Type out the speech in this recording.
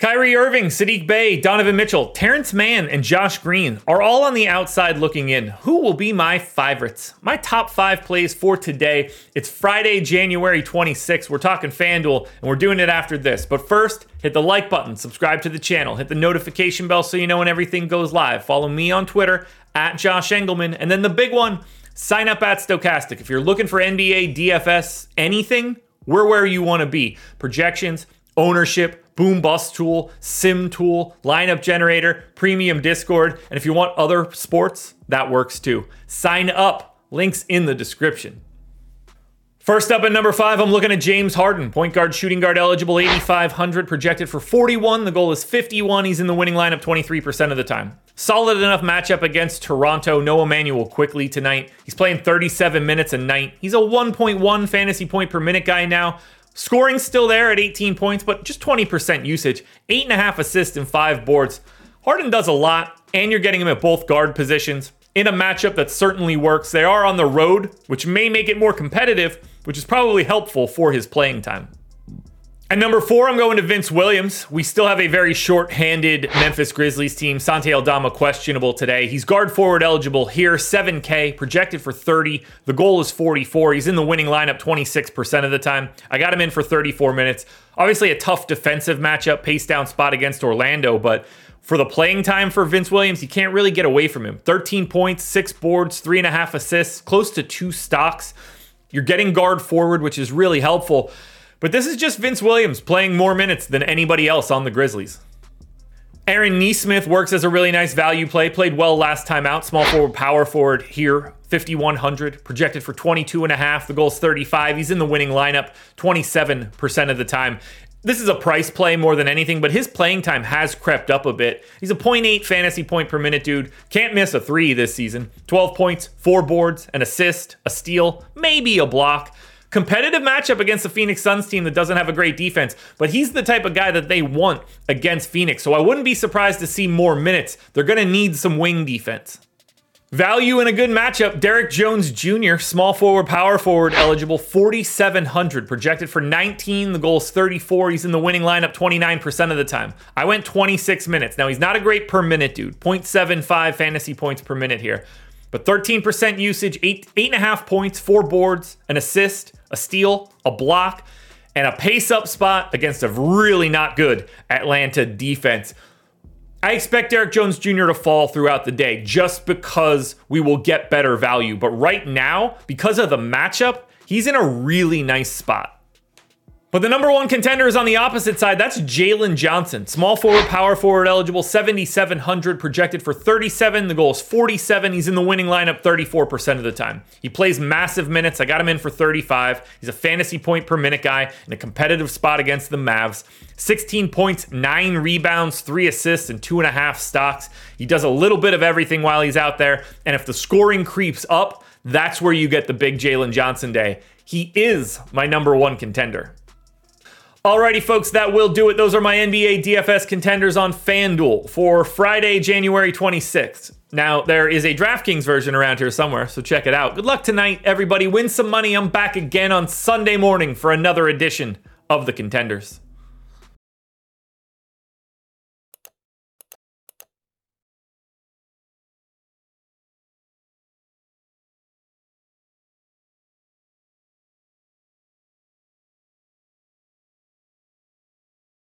Kyrie Irving, Saddiq Bey, Donovan Mitchell, Terance Mann, and Josh Green are all on the outside looking in. Who will be my favorites? My top five plays for today. It's Friday, January 26th. We're talking FanDuel, and we're doing it after this. But first, hit the like button, subscribe to the channel, hit the notification bell so you know when everything goes live. Follow me on Twitter at Josh Engleman. And then the big one, sign up at Stokastic. If you're looking for NBA, DFS, anything, we're where you want to be. Projections, ownership, boom bust tool, sim tool, lineup generator, premium Discord, and if you want other sports, that works too. Sign up. Links in the description. First up at number five, I'm looking at James Harden, point guard, shooting guard eligible, 8,500, projected for 41. The goal is 51. He's in the winning lineup 23% of the time. Solid enough matchup against Toronto. No Immanuel Quickley tonight. He's playing 37 minutes a night. He's a 1.1 fantasy point per minute guy now. Scoring still there at 18 points, but just 20% usage. Eight and a half assists and five boards. Harden does a lot, and you're getting him at both guard positions in a matchup that certainly works. They are on the road, which may make it more competitive, which is probably helpful for his playing time. At number four, I'm going to Vince Williams. We still have a very short-handed Memphis Grizzlies team. Santi Aldama questionable today. He's guard forward eligible here, 7K, projected for 30. The goal is 44. He's in the winning lineup 26% of the time. I got him in for 34 minutes. Obviously, a tough defensive matchup, pace down spot against Orlando, but for the playing time for Vince Williams, you can't really get away from him. 13 points, six boards, three and a half assists, close to two stocks. You're getting guard forward, which is really helpful. But this is just Vince Williams playing more minutes than anybody else on the Grizzlies. Aaron Nesmith works as a really nice value play. Played well last time out. Small forward, power forward here. 5,100, projected for 22 and a half. The goal's 35. He's in the winning lineup 27% of the time. This is a price play more than anything, but his playing time has crept up a bit. He's a 0.8 fantasy point per minute dude. Can't miss a three this season. 12 points, four boards, an assist, a steal, maybe a block competitive matchup against the Phoenix Suns team that doesn't have a great defense, but he's the type of guy that they want against Phoenix. So I wouldn't be surprised to see more minutes. They're going to need some wing defense. Value in a good matchup, Derrick Jones Jr., small forward, power forward, eligible, 4,700, projected for 19. The goal is 34. He's in the winning lineup 29% of the time. I went 26 minutes. Now, he's not a great per minute dude, 0.75 fantasy points per minute here, but 13% usage, eight, eight and a half points, four boards, an assist, a steal, a block, and a pace up spot against a really not good Atlanta defense. I expect Derrick Jones Jr. to fall throughout the day just because we will get better value. But right now, because of the matchup, he's in a really nice spot. But the number one contender is on the opposite side. That's Jalen Johnson. Small forward, power forward eligible, 7,700 projected for 37. The goal is 47. He's in the winning lineup 34% of the time. He plays massive minutes. I got him in for 35. He's a fantasy point per minute guy in a competitive spot against the Mavs. 16 points, nine rebounds, three assists, and two and a half stocks. He does a little bit of everything while he's out there. And if the scoring creeps up, that's where you get the big Jalen Johnson day. He is my number one contender. Alrighty, folks, that will do it. Those are my NBA DFS contenders on FanDuel for Friday, January 26th. Now, there is a DraftKings version around here somewhere, so check it out. Good luck tonight, everybody. Win some money. I'm back again on Sunday morning for another edition of the Contenders.